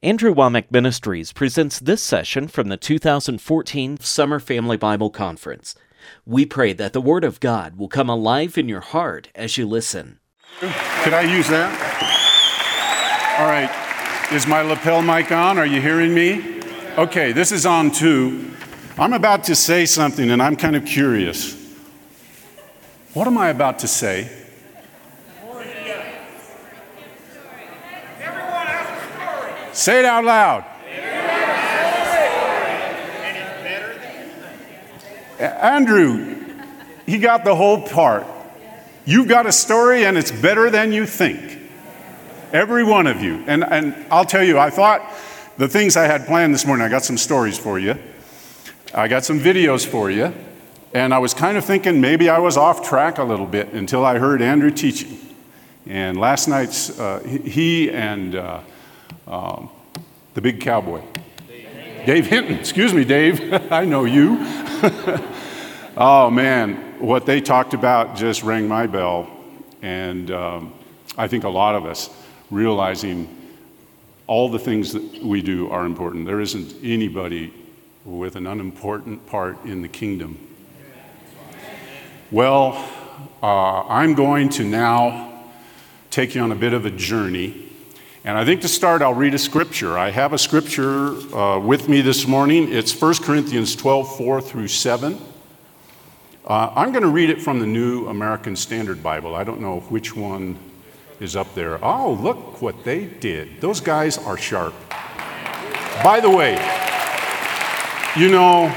Andrew Wommack Ministries presents this session from the 2014 Summer Family Bible Conference. We pray that the Word of God will come alive in your heart as you listen. Could I use that? All right. Is my lapel mic on? Are you hearing me? Okay, this is on too. I'm about to say something and I'm kind of curious. What am I about to say? Say it out loud. Andrew, he got the whole part. You've got a story and it's better than you think. Every one of you. And, and I'll tell you, I thought the things I had planned this morning, I got some stories for you. I got some videos for you. And I was kind of thinking maybe I was off track a little bit until I heard Andrew teaching. And last night's, uh, he and uh, um, the big cowboy. Dave, Dave Hinton, excuse me, Dave, I know you. oh man, what they talked about just rang my bell. And um, I think a lot of us realizing all the things that we do are important. There isn't anybody with an unimportant part in the kingdom. Well, uh, I'm going to now take you on a bit of a journey and I think to start, I'll read a scripture. I have a scripture uh, with me this morning. It's 1 Corinthians 12, 4 through 7. Uh, I'm going to read it from the New American Standard Bible. I don't know which one is up there. Oh, look what they did. Those guys are sharp. By the way, you know,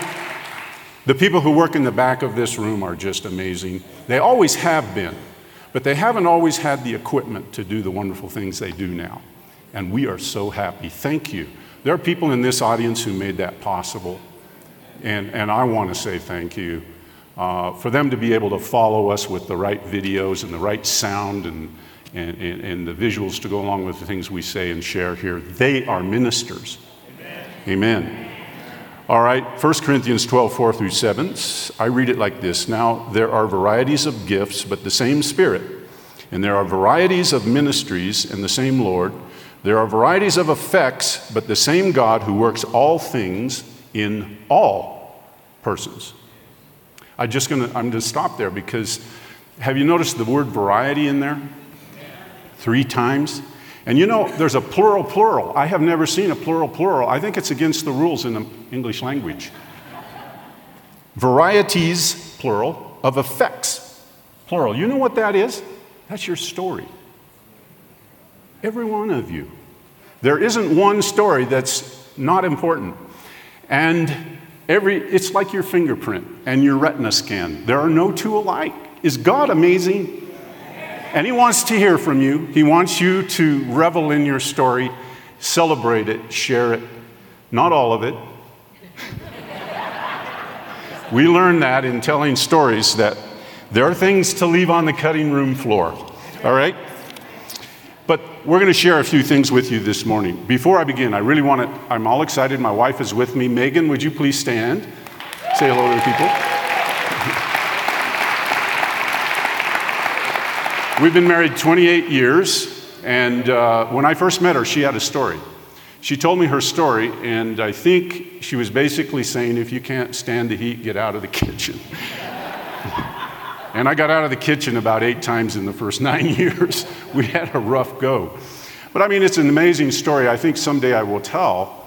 the people who work in the back of this room are just amazing. They always have been, but they haven't always had the equipment to do the wonderful things they do now. And we are so happy. Thank you. There are people in this audience who made that possible. And, and I want to say thank you. Uh, for them to be able to follow us with the right videos and the right sound and, and, and, and, the visuals to go along with the things we say and share here, they are ministers. Amen. Amen. All right, 1 Corinthians 12, 4 through 7. I read it like this Now, there are varieties of gifts, but the same Spirit. And there are varieties of ministries, and the same Lord. There are varieties of effects, but the same God who works all things in all persons. I just gonna, I'm going to stop there because have you noticed the word variety in there? Three times. And you know, there's a plural plural. I have never seen a plural plural. I think it's against the rules in the English language. Varieties, plural, of effects, plural. You know what that is? That's your story. Every one of you. There isn't one story that's not important. And every, it's like your fingerprint and your retina scan. There are no two alike. Is God amazing? And He wants to hear from you. He wants you to revel in your story, celebrate it, share it. Not all of it. we learn that in telling stories that there are things to leave on the cutting room floor. All right? But we're going to share a few things with you this morning. Before I begin, I really want to, I'm all excited. My wife is with me. Megan, would you please stand? Say hello to the people. We've been married 28 years, and uh, when I first met her, she had a story. She told me her story, and I think she was basically saying, if you can't stand the heat, get out of the kitchen. And I got out of the kitchen about eight times in the first nine years. we had a rough go. But I mean, it's an amazing story. I think someday I will tell.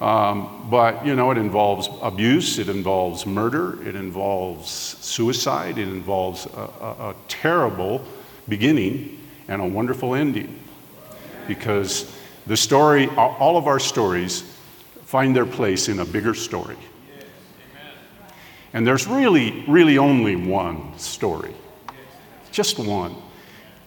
Um, but, you know, it involves abuse, it involves murder, it involves suicide, it involves a, a, a terrible beginning and a wonderful ending. Because the story, all of our stories, find their place in a bigger story. And there's really, really only one story, just one.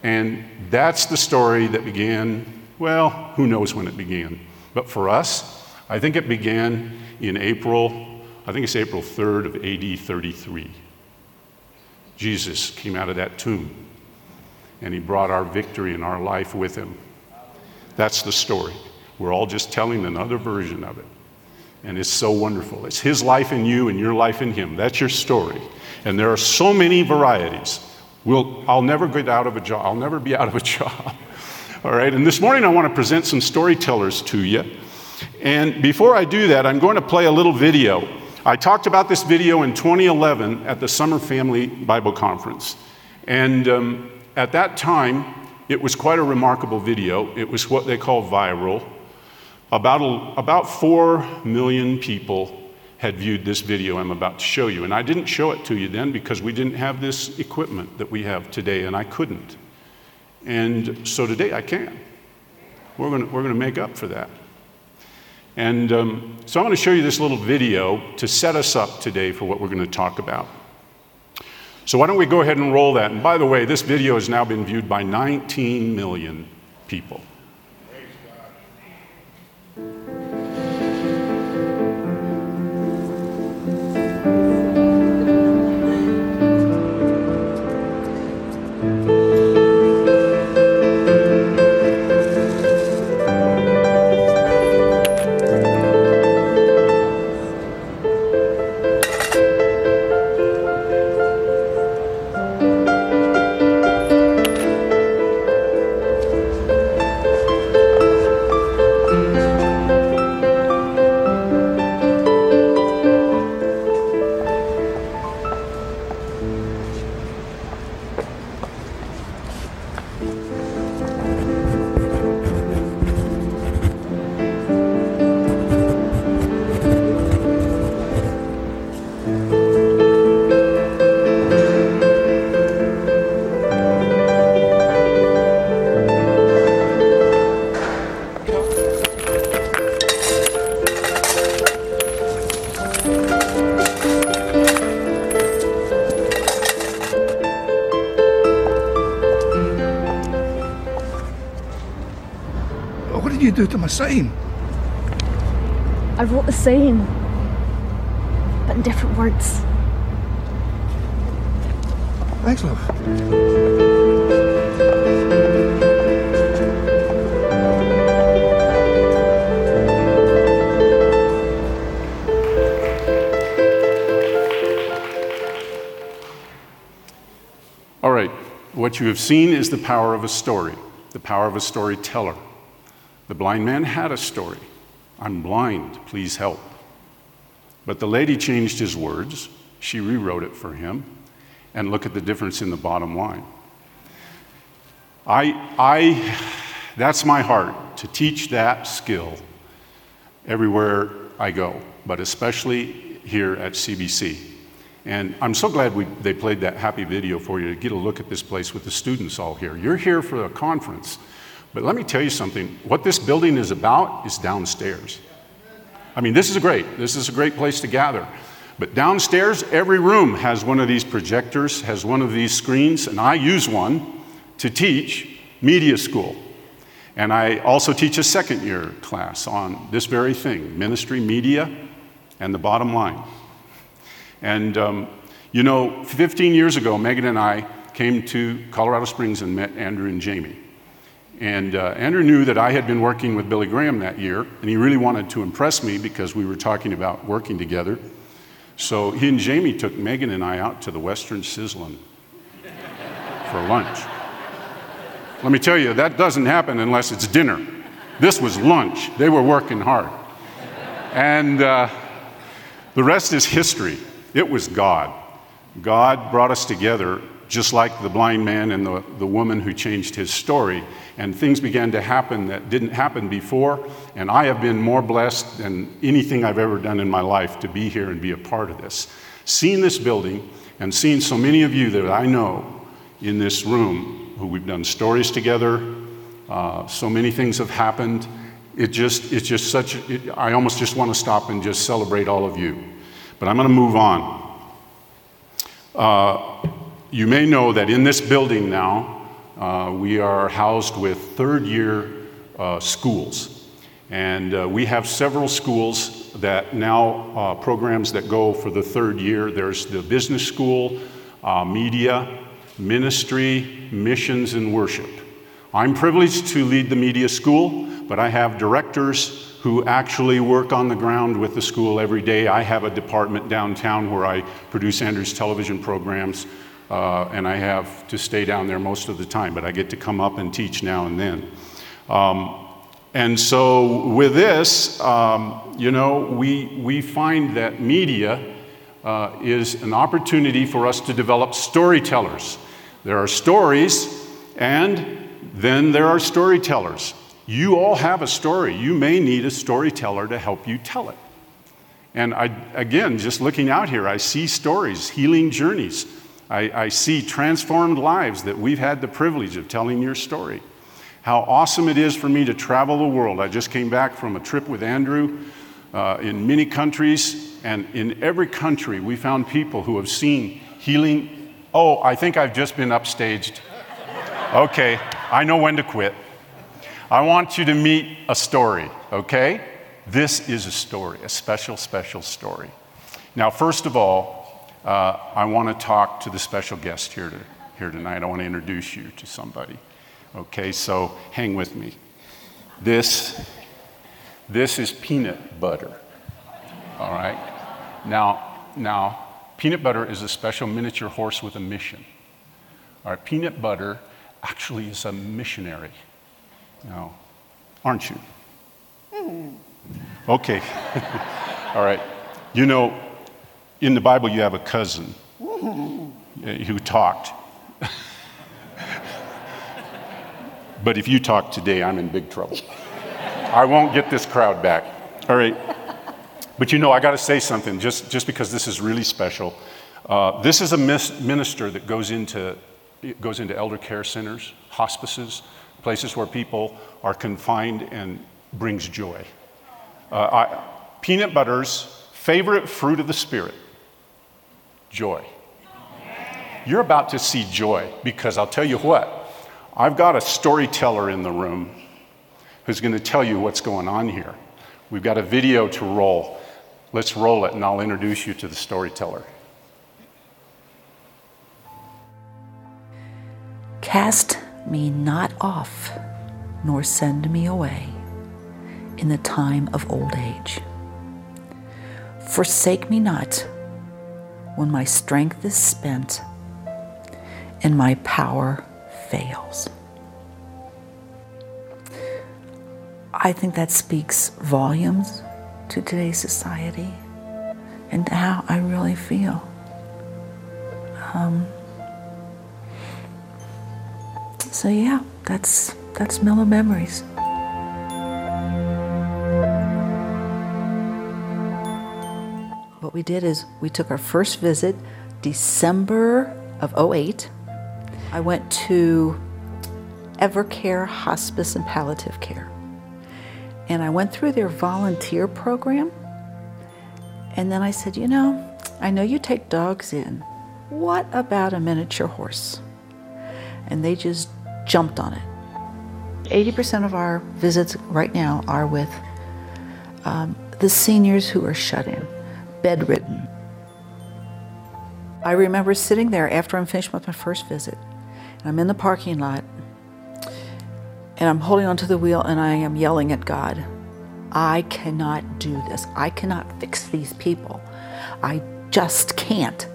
And that's the story that began, well, who knows when it began. But for us, I think it began in April, I think it's April 3rd of AD 33. Jesus came out of that tomb and he brought our victory and our life with him. That's the story. We're all just telling another version of it. And it's so wonderful. It's His life in you and your life in Him. That's your story. And there are so many varieties. We'll, I'll never get out of a job. I'll never be out of a job. All right. And this morning I want to present some storytellers to you. And before I do that, I'm going to play a little video. I talked about this video in 2011 at the Summer Family Bible Conference. And um, at that time, it was quite a remarkable video. It was what they call viral. About, about 4 million people had viewed this video I'm about to show you. And I didn't show it to you then because we didn't have this equipment that we have today, and I couldn't. And so today I can. We're going we're gonna make up for that. And um, so I'm going to show you this little video to set us up today for what we're going to talk about. So why don't we go ahead and roll that? And by the way, this video has now been viewed by 19 million people. Do to my sign? I wrote the same, but in different words. Thanks, love. All right, what you have seen is the power of a story, the power of a storyteller. The blind man had a story I'm blind, please help. But the lady changed his words. She rewrote it for him. And look at the difference in the bottom line. I, I, that's my heart to teach that skill everywhere I go, but especially here at CBC. And I'm so glad we, they played that happy video for you to get a look at this place with the students all here. You're here for a conference. But let me tell you something what this building is about is downstairs. I mean, this is great. This is a great place to gather. But downstairs, every room has one of these projectors, has one of these screens, and I use one to teach media school. And I also teach a second year class on this very thing ministry, media, and the bottom line. And, um, you know, 15 years ago, Megan and I came to Colorado Springs and met Andrew and Jamie. And uh, Andrew knew that I had been working with Billy Graham that year, and he really wanted to impress me because we were talking about working together. So he and Jamie took Megan and I out to the Western Sizzlin for lunch. Let me tell you, that doesn't happen unless it's dinner. This was lunch. They were working hard. And uh, the rest is history. It was God. God brought us together just like the blind man and the, the woman who changed his story. And things began to happen that didn't happen before. And I have been more blessed than anything I've ever done in my life to be here and be a part of this. Seeing this building and seeing so many of you that I know in this room who we've done stories together, uh, so many things have happened. It just, it's just such, it, I almost just want to stop and just celebrate all of you. But I'm going to move on. Uh, you may know that in this building now, uh, we are housed with third year uh, schools. And uh, we have several schools that now, uh, programs that go for the third year. There's the business school, uh, media, ministry, missions, and worship. I'm privileged to lead the media school, but I have directors who actually work on the ground with the school every day. I have a department downtown where I produce Andrew's television programs uh, and I have to stay down there most of the time, but I get to come up and teach now and then. Um, And so, with this, um, you know, we, we find that media uh, is an opportunity for us to develop storytellers. There are stories, and then there are storytellers. You all have a story. You may need a storyteller to help you tell it. And I, again, just looking out here, I see stories, healing journeys. I, I see transformed lives that we've had the privilege of telling your story. How awesome it is for me to travel the world. I just came back from a trip with Andrew uh, in many countries, and in every country, we found people who have seen healing. Oh, I think I've just been upstaged. Okay, I know when to quit. I want you to meet a story, okay? This is a story, a special, special story. Now, first of all, uh, I want to talk to the special guest here, to, here tonight. I want to introduce you to somebody. Okay, so hang with me. This, this is peanut butter. All right? Now, now, peanut butter is a special miniature horse with a mission. All right, peanut butter actually is a missionary. Now, aren't you? Okay. All right. You know, in the Bible, you have a cousin who talked. but if you talk today, I'm in big trouble. I won't get this crowd back. All right. But you know, I got to say something just, just because this is really special. Uh, this is a minister that goes into, goes into elder care centers, hospices, places where people are confined and brings joy. Uh, I, peanut butter's favorite fruit of the Spirit joy. You're about to see joy because I'll tell you what, I've got a storyteller in the room who's going to tell you what's going on here. We've got a video to roll. Let's roll it and I'll introduce you to the storyteller. Cast me not off, nor send me away in the time of old age. Forsake me not when my strength is spent and my power fails. I think that speaks volumes to today's society and how I really feel. Um, so yeah, that's that's Mellow Memories. We did is we took our first visit December of 08. I went to Evercare Hospice and Palliative Care. And I went through their volunteer program. And then I said, you know, I know you take dogs in. What about a miniature horse? And they just jumped on it. 80% of our visits right now are with um, the seniors who are shut in, bedridden. I remember sitting there after I'm finished with my first visit, and I'm in the parking lot, and I'm holding onto the wheel, and I am yelling at God, I cannot do this. I cannot fix these people. I just can't.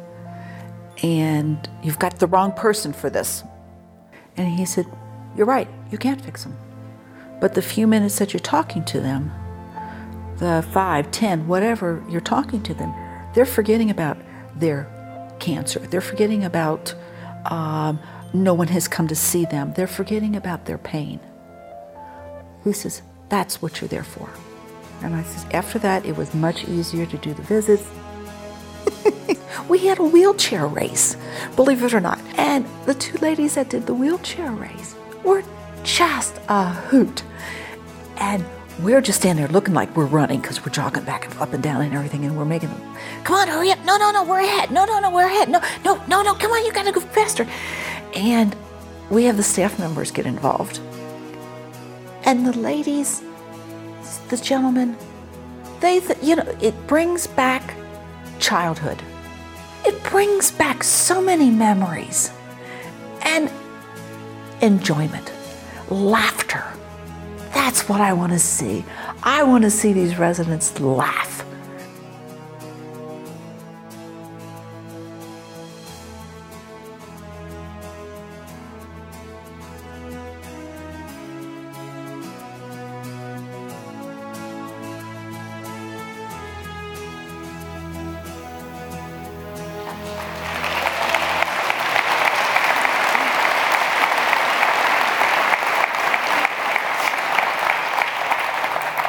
And you've got the wrong person for this. And he said, You're right, you can't fix them. But the few minutes that you're talking to them, the five, ten, whatever you're talking to them, they're forgetting about their cancer. They're forgetting about um, no one has come to see them. They're forgetting about their pain. He says, That's what you're there for. And I says, After that, it was much easier to do the visits. we had a wheelchair race, believe it or not. And the two ladies that did the wheelchair race were just a hoot. And we're just standing there looking like we're running because we're jogging back and up and down and everything, and we're making them, come on, hurry up. No, no, no, we're ahead. No, no, no, we're ahead. No, no, no, no, come on, you gotta go faster. And we have the staff members get involved. And the ladies, the gentlemen, they, you know, it brings back childhood. It brings back so many memories and enjoyment, laughter. That's what I want to see. I want to see these residents laugh.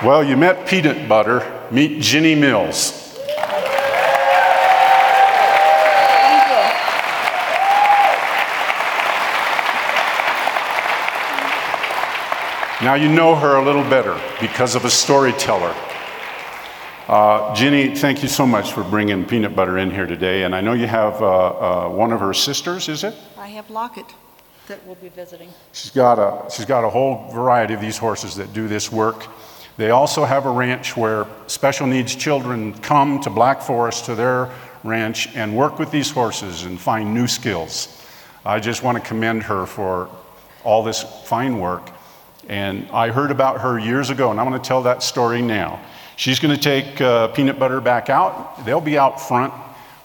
Well, you met peanut butter. Meet Ginny Mills. Now you know her a little better because of a storyteller. Uh, Ginny, thank you so much for bringing peanut butter in here today. And I know you have uh, uh, one of her sisters, is it? I have Locket that we'll be visiting. She's got, a, she's got a whole variety of these horses that do this work. They also have a ranch where special needs children come to Black Forest to their ranch and work with these horses and find new skills. I just want to commend her for all this fine work. And I heard about her years ago, and I want to tell that story now. She's going to take uh, peanut butter back out. They'll be out front.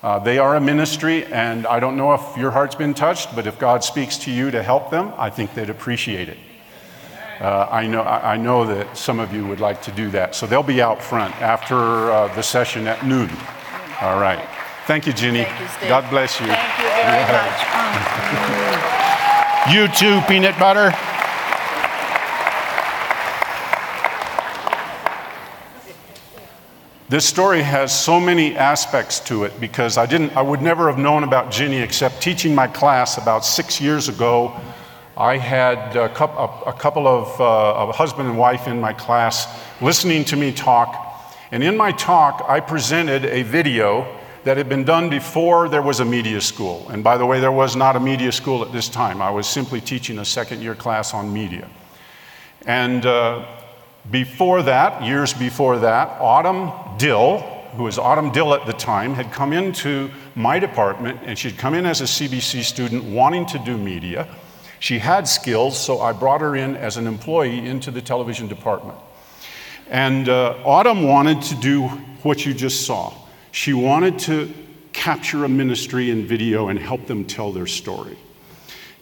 Uh, they are a ministry, and I don't know if your heart's been touched, but if God speaks to you to help them, I think they'd appreciate it. Uh, I, know, I know that some of you would like to do that. So they'll be out front after uh, the session at noon. All right. Thank you, Ginny. Thank you. God bless you. Thank you very much. You too, peanut butter. This story has so many aspects to it because I didn't I would never have known about Ginny except teaching my class about 6 years ago. I had a, couple, of uh, a husband and wife in my class listening to me talk. And in my talk, I presented a video that had been done before there was a media school. And by the way, there was not a media school at this time. I was simply teaching a second year class on media. And uh, before that, years before that, Autumn Dill, who was Autumn Dill at the time, had come into my department and she'd come in as a CBC student wanting to do media. She had skills, so I brought her in as an employee into the television department. And uh, Autumn wanted to do what you just saw. She wanted to capture a ministry in video and help them tell their story.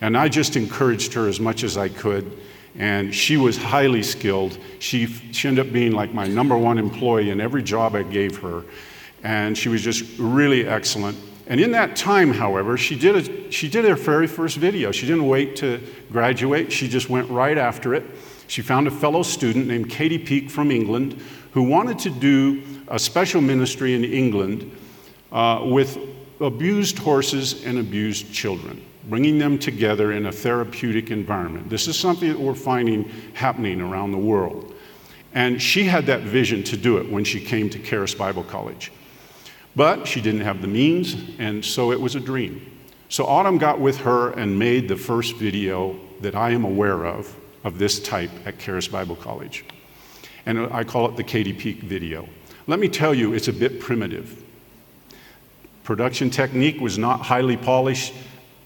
And I just encouraged her as much as I could and she was highly skilled. She, she ended up being like my number one employee in every job I gave her, and she was just really excellent. And in that time, however, she did, a, she did her very first video. She didn't wait to graduate, she just went right after it. She found a fellow student named Katie Peak from England who wanted to do a special ministry in England uh, with abused horses and abused children bringing them together in a therapeutic environment. This is something that we're finding happening around the world. And she had that vision to do it when she came to Charis Bible College. But she didn't have the means, and so it was a dream. So Autumn got with her and made the first video that I am aware of of this type at Charis Bible College. And I call it the Katie Peak video. Let me tell you, it's a bit primitive. Production technique was not highly polished.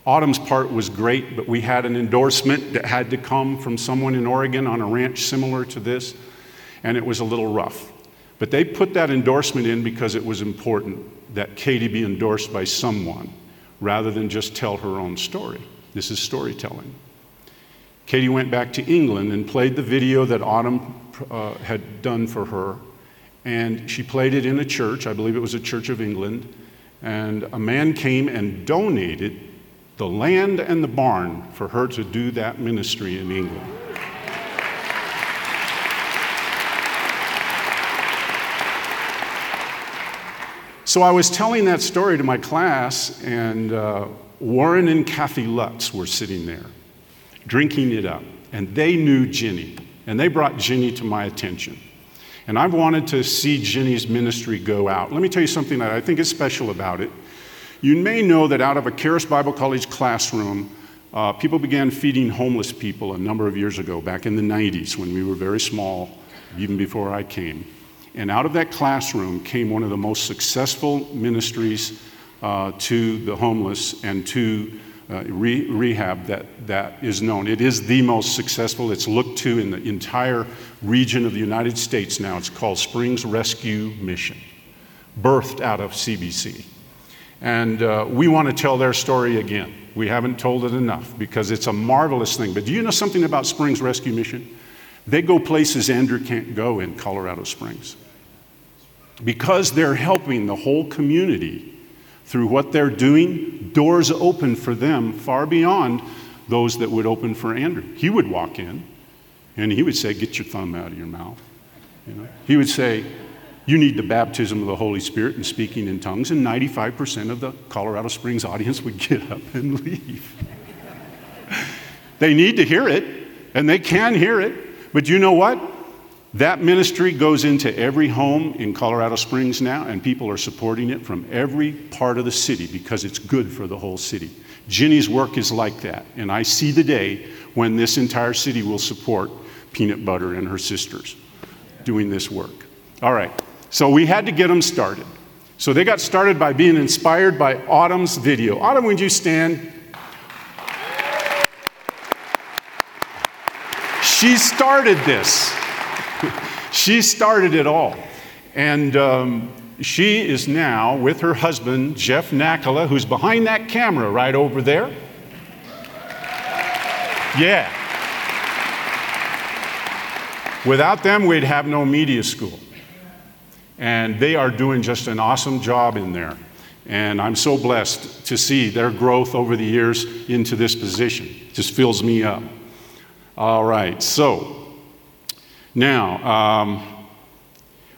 Autumn's part was great, but we had an endorsement that had to come from someone in Oregon on a ranch similar to this, and it was a little rough. But they put that endorsement in because it was important that Katie be endorsed by someone rather than just tell her own story. This is storytelling. Katie went back to England and played the video that Autumn uh, had done for her, and she played it in a church. I believe it was a Church of England. And a man came and donated the land and the barn for her to do that ministry in England. So I was telling that story to my class, and uh, Warren and Kathy Lutz were sitting there drinking it up. And they knew Ginny, and they brought Ginny to my attention. And I've wanted to see Ginny's ministry go out. Let me tell you something that I think is special about it. You may know that out of a Charis Bible College classroom, uh, people began feeding homeless people a number of years ago, back in the 90s when we were very small, even before I came. And out of that classroom came one of the most successful ministries uh, to the homeless and to uh, re- rehab that, that is known. It is the most successful. It's looked to in the entire region of the United States now. It's called Springs Rescue Mission, birthed out of CBC. And uh, we want to tell their story again. We haven't told it enough because it's a marvelous thing. But do you know something about Springs Rescue Mission? They go places Andrew can't go in Colorado Springs. Because they're helping the whole community through what they're doing, doors open for them far beyond those that would open for Andrew. He would walk in and he would say, Get your thumb out of your mouth. You know? He would say, You need the baptism of the Holy Spirit and speaking in tongues, and 95% of the Colorado Springs audience would get up and leave. they need to hear it, and they can hear it, but you know what? That ministry goes into every home in Colorado Springs now, and people are supporting it from every part of the city because it's good for the whole city. Ginny's work is like that, and I see the day when this entire city will support Peanut Butter and her sisters doing this work. All right, so we had to get them started. So they got started by being inspired by Autumn's video. Autumn, would you stand? She started this. she started it all. And um, she is now with her husband, Jeff Nakala, who's behind that camera right over there. Yeah. Without them, we'd have no media school. And they are doing just an awesome job in there. And I'm so blessed to see their growth over the years into this position. It just fills me up. All right, so now, um,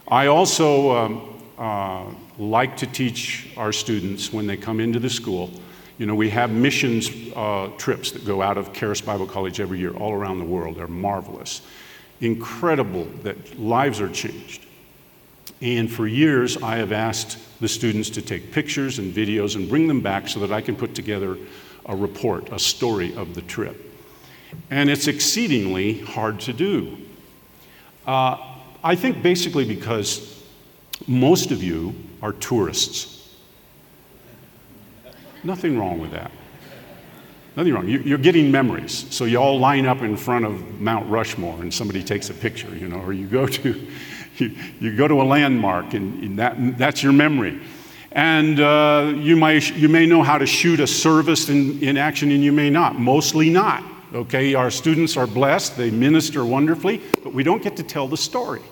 I also um, uh, like to teach our students when they come into the school. You know, we have missions uh, trips that go out of Charis Bible College every year all around the world. They're marvelous. Incredible that lives are changed. And for years, I have asked the students to take pictures and videos and bring them back so that I can put together a report, a story of the trip. And it's exceedingly hard to do. Uh, I think basically because most of you are tourists. Nothing wrong with that. Nothing wrong. You're getting memories. So you all line up in front of Mount Rushmore and somebody takes a picture, you know, or you go to, you, you go to a landmark and that, that's your memory. And uh, you, might, you may know how to shoot a service in, in action and you may not. Mostly not. Okay, our students are blessed, they minister wonderfully, but we don't get to tell the story.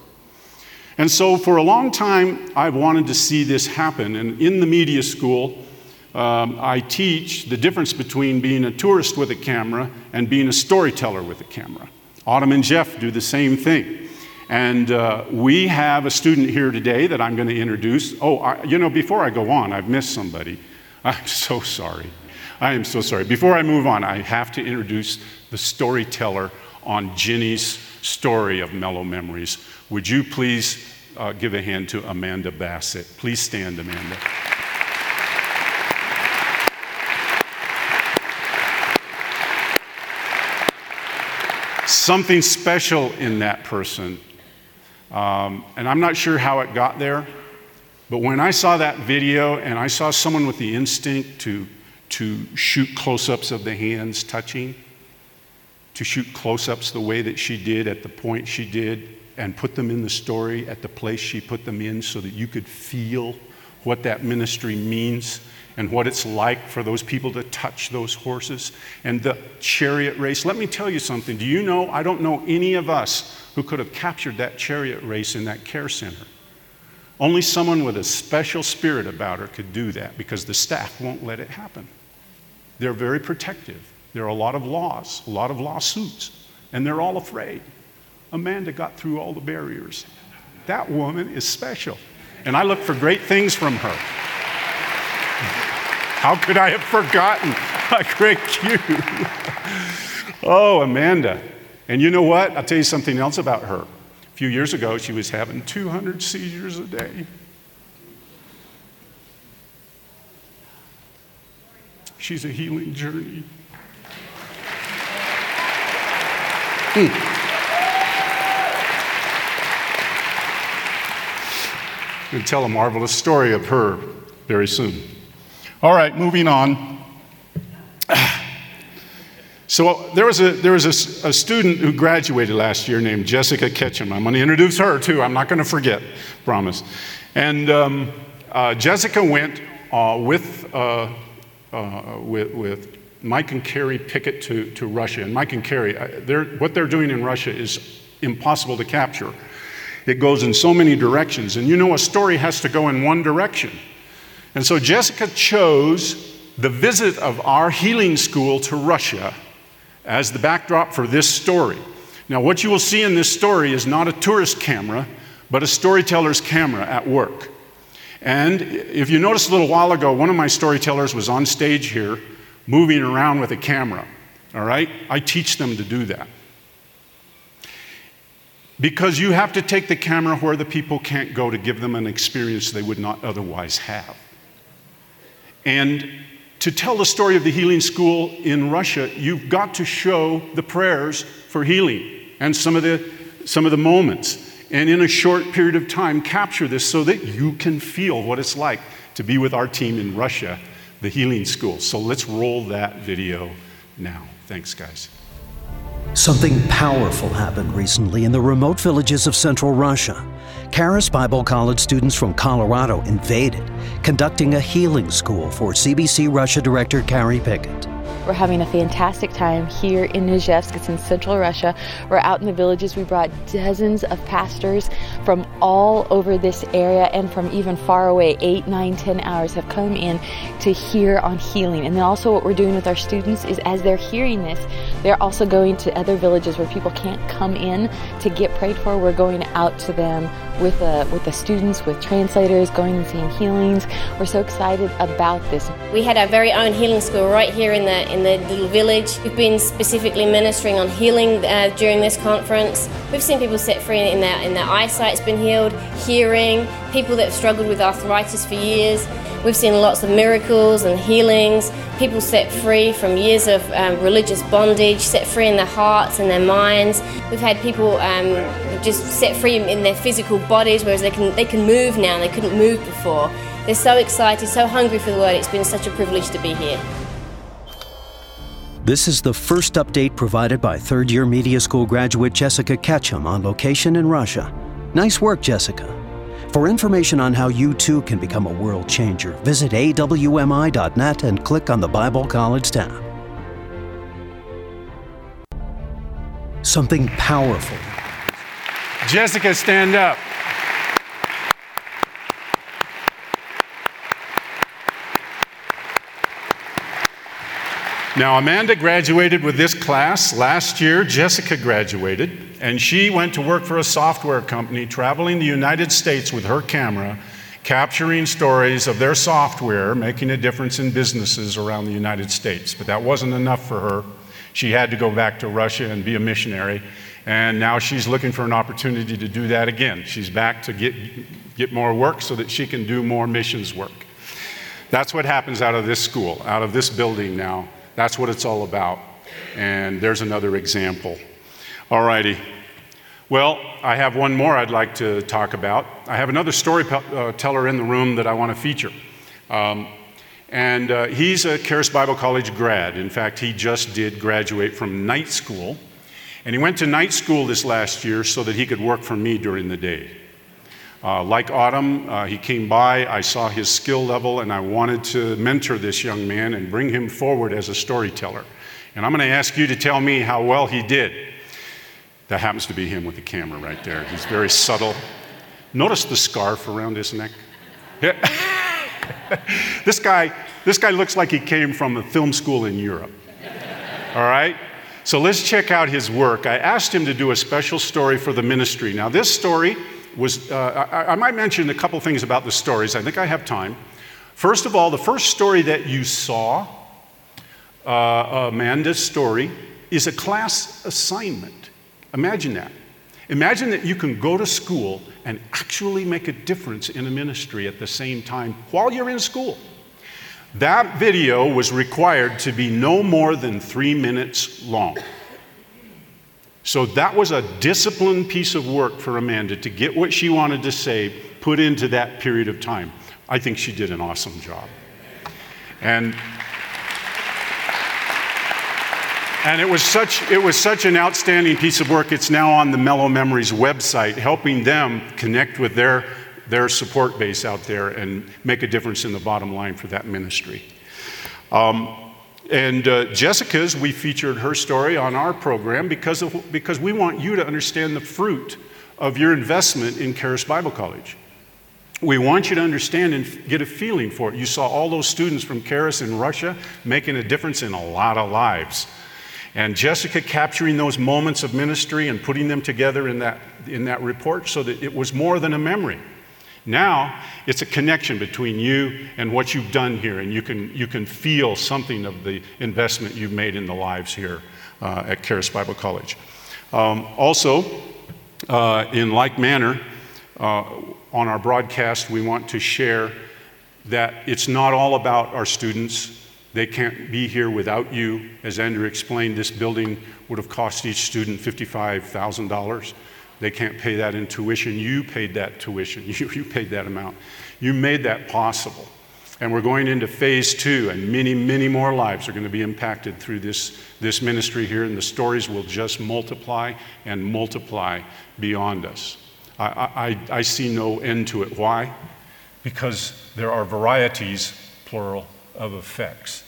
And so, for a long time, I've wanted to see this happen. And in the media school, um, I teach the difference between being a tourist with a camera and being a storyteller with a camera. Autumn and Jeff do the same thing. And uh, we have a student here today that I'm going to introduce. Oh, I, you know, before I go on, I've missed somebody. I'm so sorry. I am so sorry. Before I move on, I have to introduce the storyteller on Ginny's story of Mellow Memories. Would you please uh, give a hand to Amanda Bassett? Please stand, Amanda. Something special in that person. Um, and I'm not sure how it got there, but when I saw that video and I saw someone with the instinct to to shoot close ups of the hands touching, to shoot close ups the way that she did at the point she did, and put them in the story at the place she put them in so that you could feel what that ministry means and what it's like for those people to touch those horses and the chariot race. Let me tell you something. Do you know? I don't know any of us who could have captured that chariot race in that care center. Only someone with a special spirit about her could do that because the staff won't let it happen. They're very protective. There are a lot of laws, a lot of lawsuits, and they're all afraid. Amanda got through all the barriers. That woman is special. And I look for great things from her. How could I have forgotten my great cue? oh, Amanda. And you know what? I'll tell you something else about her. A few years ago, she was having 200 seizures a day. She's a healing journey. Mm. I'm going to tell a marvelous story of her very soon. All right, moving on. So there was a, there was a, a, student who graduated last year named Jessica Ketchum. I'm going to introduce her too. I'm not going to forget, promise. And um, uh, Jessica went uh, with uh, uh, with, with, Mike and Kerry Pickett to, to Russia. And Mike and Kerry, they're, what they're doing in Russia is impossible to capture. It goes in so many directions. And you know, a story has to go in one direction. And so Jessica chose the visit of our healing school to Russia as the backdrop for this story. Now, what you will see in this story is not a tourist camera, but a storyteller's camera at work. And if you noticed a little while ago, one of my storytellers was on stage here moving around with a camera. All right? I teach them to do that. Because you have to take the camera where the people can't go to give them an experience they would not otherwise have. And to tell the story of the healing school in Russia, you've got to show the prayers for healing and some of the, some of the moments. And in a short period of time, capture this so that you can feel what it's like to be with our team in Russia, the healing school. So let's roll that video now. Thanks, guys. Something powerful happened recently in the remote villages of central Russia. Charis Bible College students from Colorado invaded, conducting a healing school for CBC Russia director Carrie Pickett. We're having a fantastic time here in Izhevsk. It's in central Russia. We're out in the villages. We brought dozens of pastors from all over this area and from even far away, eight, nine, ten hours, have come in to hear on healing. And then also, what we're doing with our students is as they're hearing this, they're also going to other villages where people can't come in to get prayed for. We're going out to them with, uh, with the students, with translators, going and seeing healings. We're so excited about this. We had our very own healing school right here in the in the little village. We've been specifically ministering on healing uh, during this conference. We've seen people set free in their in their eyesight's been healed, hearing, people that have struggled with arthritis for years. We've seen lots of miracles and healings, people set free from years of um, religious bondage, set free in their hearts and their minds. We've had people um, just set free in their physical bodies, whereas they can, they can move now they couldn't move before. They're so excited, so hungry for the word. It's been such a privilege to be here. This is the first update provided by third year media school graduate Jessica Ketchum on location in Russia. Nice work, Jessica. For information on how you too can become a world changer, visit awmi.net and click on the Bible College tab. Something powerful. Jessica, stand up. Now, Amanda graduated with this class last year. Jessica graduated, and she went to work for a software company traveling the United States with her camera, capturing stories of their software, making a difference in businesses around the United States. But that wasn't enough for her. She had to go back to Russia and be a missionary, and now she's looking for an opportunity to do that again. She's back to get, get more work so that she can do more missions work. That's what happens out of this school, out of this building now. That's what it's all about. And there's another example. All righty. Well, I have one more I'd like to talk about. I have another storyteller in the room that I want to feature. Um, and uh, he's a Charis Bible College grad. In fact, he just did graduate from night school. And he went to night school this last year so that he could work for me during the day. Uh, like Autumn, uh, he came by, I saw his skill level, and I wanted to mentor this young man and bring him forward as a storyteller. And I'm going to ask you to tell me how well he did. That happens to be him with the camera right there. He's very subtle. Notice the scarf around his neck. this guy, this guy looks like he came from a film school in Europe. All right? So let's check out his work. I asked him to do a special story for the ministry. Now, this story was, uh, I, I, might mention a couple things about the stories. I think I have time. First of all, the first story that you saw, uh, Amanda's story, is a class assignment. Imagine that. Imagine that you can go to school and actually make a difference in a ministry at the same time while you're in school. That video was required to be no more than three minutes long. So that was a disciplined piece of work for Amanda to get what she wanted to say put into that period of time. I think she did an awesome job. And and it was such it was such an outstanding piece of work. It's now on the Mellow Memories website, helping them connect with their their support base out there and make a difference in the bottom line for that ministry. Um, and uh, Jessica's, we featured her story on our program because, of, because we want you to understand the fruit of your investment in Charis Bible College. We want you to understand and get a feeling for it. You saw all those students from Charis in Russia making a difference in a lot of lives. And Jessica capturing those moments of ministry and putting them together in that, in that report so that it was more than a memory. Now it's a connection between you and what you've done here, and you can, you can feel something of the investment you've made in the lives here uh, at Charis Bible College. Um, also, uh, in like manner, uh, on our broadcast, we want to share that it's not all about our students. They can't be here without you. As Andrew explained, this building would have cost each student $55,000. They can't pay that in tuition. You paid that tuition. You, you paid that amount. You made that possible. And we're going into phase two, and many, many more lives are going to be impacted through this, this ministry here, and the stories will just multiply and multiply beyond us. I, I, I see no end to it. Why? Because there are varieties, plural, of effects.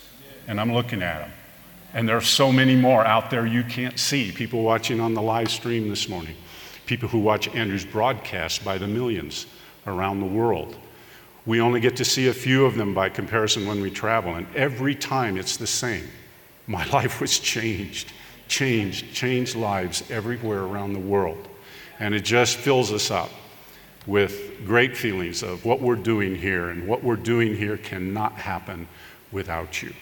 And I'm looking at them. And there are so many more out there you can't see. People watching on the live stream this morning, people who watch Andrew's broadcast by the millions around the world. We only get to see a few of them by comparison when we travel, and every time it's the same. My life was changed, changed, changed lives everywhere around the world. And it just fills us up with great feelings of what we're doing here, and what we're doing here cannot happen without you.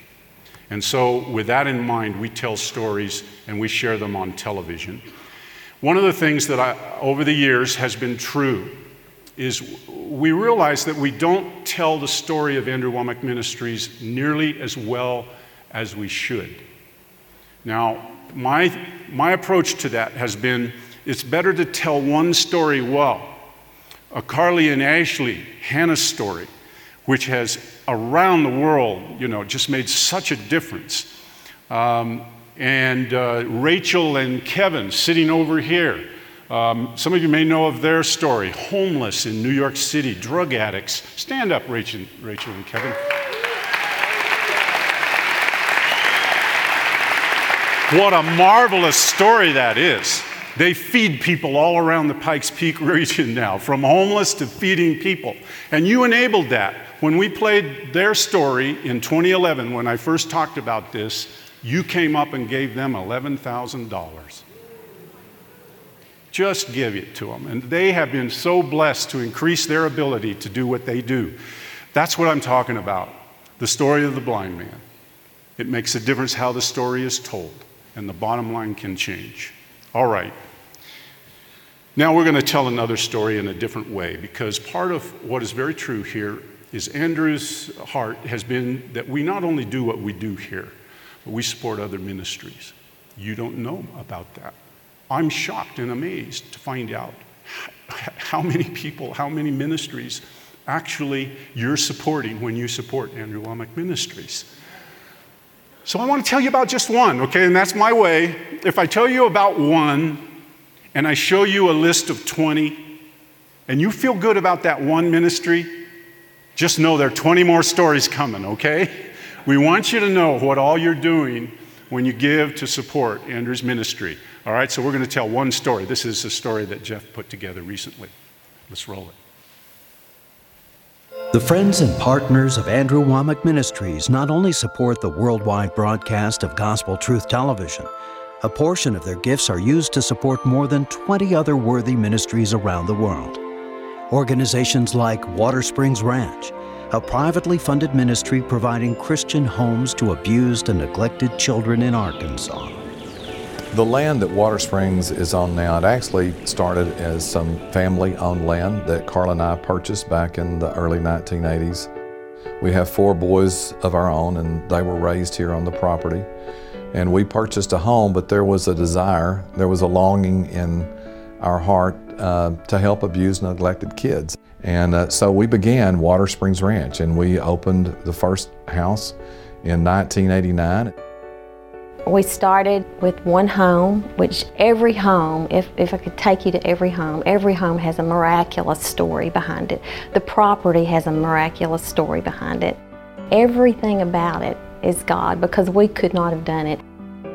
And so, with that in mind, we tell stories and we share them on television. One of the things that I, over the years has been true is we realize that we don't tell the story of Andrew Wommack Ministries nearly as well as we should. Now, my, my approach to that has been it's better to tell one story well. A Carly and Ashley Hannah story, which has around the world, you know, just made such a difference. Um, and uh, Rachel and Kevin sitting over here. Um, some of you may know of their story homeless in New York City, drug addicts. Stand up, Rachel, Rachel and Kevin. What a marvelous story that is. They feed people all around the Pikes Peak region now, from homeless to feeding people. And you enabled that. When we played their story in 2011, when I first talked about this, you came up and gave them $11,000. Just give it to them. And they have been so blessed to increase their ability to do what they do. That's what I'm talking about the story of the blind man. It makes a difference how the story is told, and the bottom line can change. All right. Now we're going to tell another story in a different way because part of what is very true here is Andrew's heart has been that we not only do what we do here, we support other ministries. You don't know about that. I'm shocked and amazed to find out how many people, how many ministries actually you're supporting when you support Andrew Wommack Ministries. So I want to tell you about just one, okay? And that's my way. If I tell you about one and I show you a list of 20 and you feel good about that one ministry, just know there are 20 more stories coming, okay? We want you to know what all you're doing when you give to support Andrew's ministry. All right, so we're going to tell one story. This is a story that Jeff put together recently. Let's roll it. The friends and partners of Andrew Wommack Ministries not only support the worldwide broadcast of Gospel Truth Television, a portion of their gifts are used to support more than 20 other worthy ministries around the world. Organizations like Water Springs Ranch, a privately funded ministry providing Christian homes to abused and neglected children in Arkansas. The land that Water Springs is on now, it actually started as some family owned land that Carl and I purchased back in the early 1980s. We have four boys of our own, and they were raised here on the property. And we purchased a home, but there was a desire, there was a longing in our heart uh, to help abused and neglected kids. And uh, so we began Water Springs Ranch, and we opened the first house in 1989. We started with one home, which every home, if, if I could take you to every home, every home has a miraculous story behind it. The property has a miraculous story behind it. Everything about it is God because we could not have done it.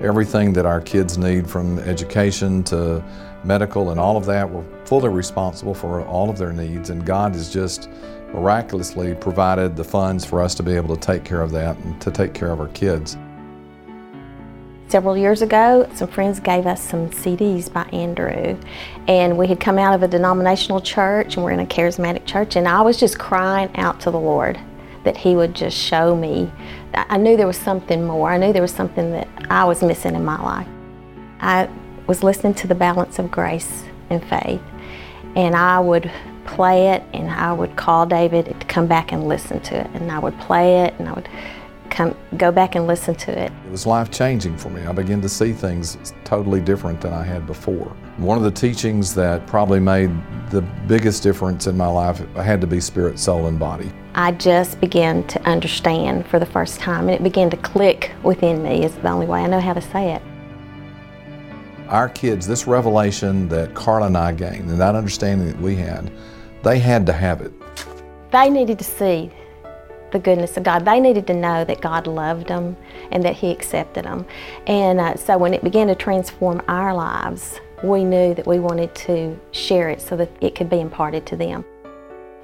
Everything that our kids need from education to medical and all of that, we're fully responsible for all of their needs, and God has just miraculously provided the funds for us to be able to take care of that and to take care of our kids. Several years ago, some friends gave us some CDs by Andrew, and we had come out of a denominational church and we're in a charismatic church, and I was just crying out to the Lord that He would just show me. I knew there was something more. I knew there was something that I was missing in my life. I was listening to the balance of grace and faith, and I would play it and I would call David to come back and listen to it, and I would play it and I would come go back and listen to it. It was life changing for me. I began to see things totally different than I had before. One of the teachings that probably made the biggest difference in my life had to be spirit, soul, and body. I just began to understand for the first time, and it began to click within me, is the only way I know how to say it. Our kids, this revelation that Carla and I gained, and that understanding that we had, they had to have it. They needed to see the goodness of God. They needed to know that God loved them and that He accepted them. And uh, so when it began to transform our lives, we knew that we wanted to share it so that it could be imparted to them.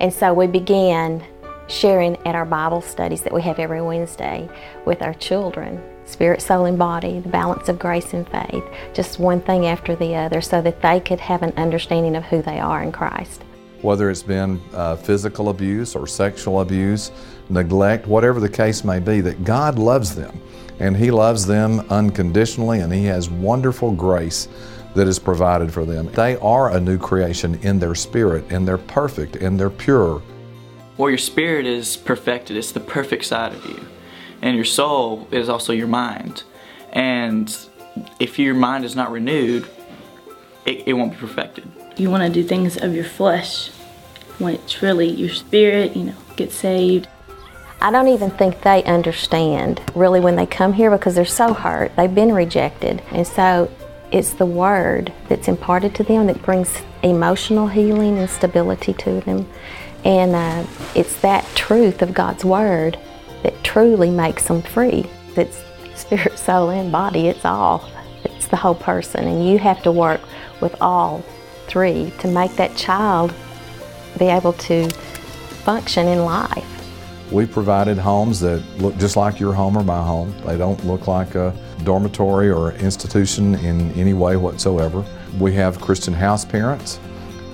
And so we began sharing at our Bible studies that we have every Wednesday with our children spirit, soul, and body, the balance of grace and faith, just one thing after the other, so that they could have an understanding of who they are in Christ. Whether it's been uh, physical abuse or sexual abuse, neglect, whatever the case may be, that God loves them and He loves them unconditionally and He has wonderful grace that is provided for them. They are a new creation in their spirit and they're perfect and they're pure. Well, your spirit is perfected, it's the perfect side of you. And your soul is also your mind. And if your mind is not renewed, it, it won't be perfected. You want to do things of your flesh when it's really your spirit, you know, get saved. I don't even think they understand really when they come here because they're so hurt. They've been rejected. And so it's the word that's imparted to them that brings emotional healing and stability to them. And uh, it's that truth of God's Word that truly makes them free. It's spirit, soul, and body, it's all. It's the whole person. And you have to work with all three to make that child be able to function in life. We provided homes that look just like your home or my home. They don't look like a dormitory or institution in any way whatsoever. We have Christian house parents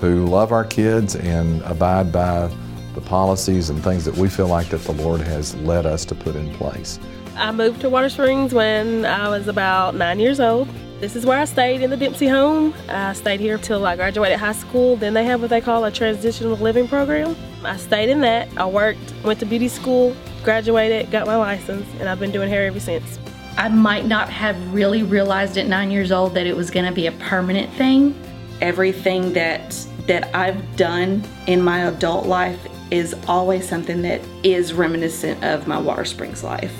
who love our kids and abide by the policies and things that we feel like that the Lord has led us to put in place. I moved to Water Springs when I was about nine years old. This is where I stayed in the Dempsey home. I stayed here until I graduated high school. Then they have what they call a transitional living program. I stayed in that. I worked, went to beauty school, graduated, got my license, and I've been doing hair ever since. I might not have really realized at nine years old that it was going to be a permanent thing everything that that I've done in my adult life is always something that is reminiscent of my Water Springs life.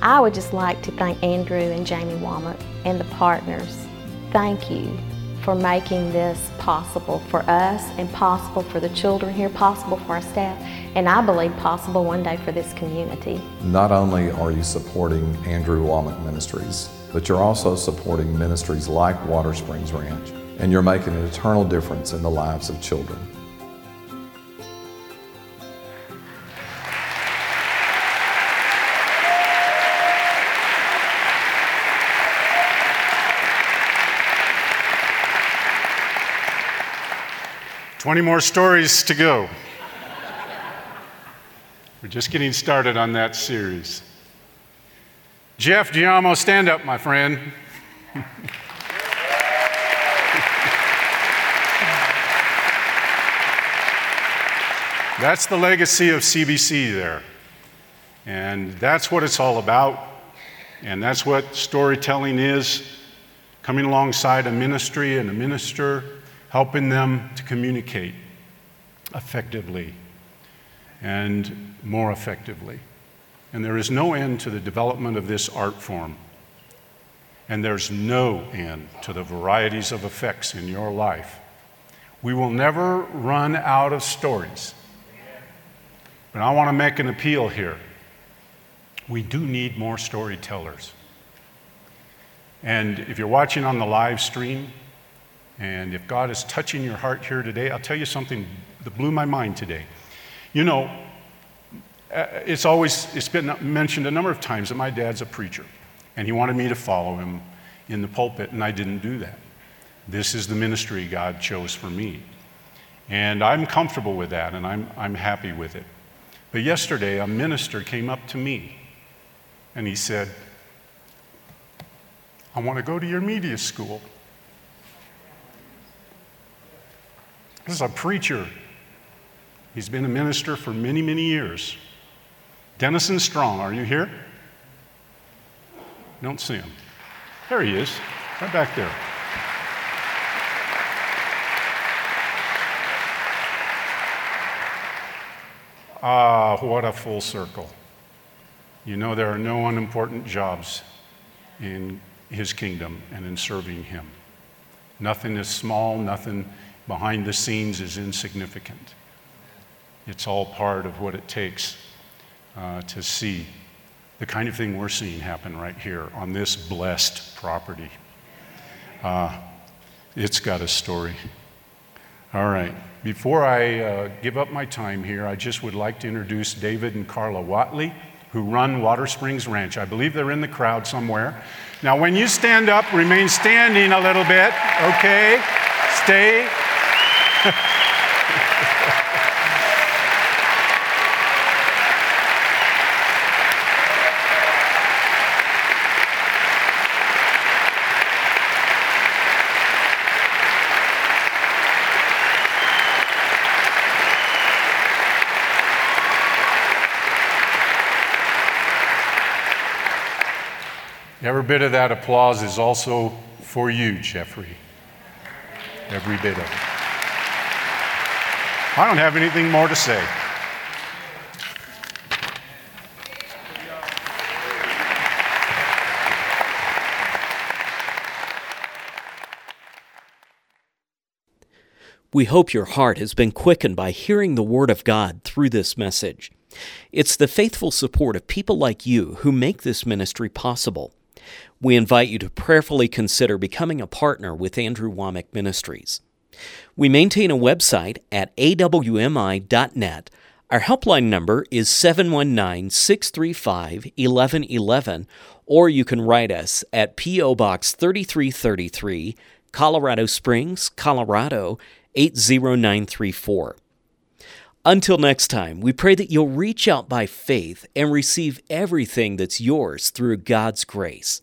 I would just like to thank Andrew and Jamie Wommack and the partners. Thank you for making this possible for us and possible for the children here, possible for our staff, and I believe possible one day for this community. Not only are you supporting Andrew Wommack Ministries, but you're also supporting ministries like Water Springs Ranch and you're making an eternal difference in the lives of children. Twenty more stories to go. We're just getting started on that series. Jeff Giamo, stand up, my friend. That's the legacy of CBC there. And that's what it's all about. And that's what storytelling is coming alongside a ministry and a minister, helping them to communicate effectively and more effectively. And there is no end to the development of this art form. And there's no end to the varieties of effects in your life. We will never run out of stories. But I want to make an appeal here. We do need more storytellers. And if you're watching on the live stream, and if God is touching your heart here today, I'll tell you something that blew my mind today. You know, uh, it's always it's been mentioned a number of times that my dad's a preacher. And he wanted me to follow him in the pulpit, and I didn't do that. This is the ministry God chose for me. And I'm comfortable with that, and I'm, I'm happy with it. But yesterday, a minister came up to me and he said, I want to go to your media school. This is a preacher. He's been a minister for many, many years. Dennison Strong, are you here? Don't see him. There he is, right back there. Ah, what a full circle. You know, there are no unimportant jobs in his kingdom and in serving him. Nothing is small, nothing behind the scenes is insignificant. It's all part of what it takes uh, to see the kind of thing we're seeing happen right here on this blessed property. Uh, it's got a story. All right. Before I uh, give up my time here, I just would like to introduce David and Carla Watley, who run Water Springs Ranch. I believe they're in the crowd somewhere. Now, when you stand up, remain standing a little bit, okay? Stay. Every bit of that applause is also for you, Jeffrey. Every bit of it. I don't have anything more to say. We hope your heart has been quickened by hearing the Word of God through this message. It's the faithful support of people like you who make this ministry possible. We invite you to prayerfully consider becoming a partner with Andrew Wommack Ministries. We maintain a website at awmi.net. Our helpline number is 719 635 1111, or you can write us at P.O. Box 3333, Colorado Springs, Colorado 80934. Until next time, we pray that you'll reach out by faith and receive everything that's yours through God's grace.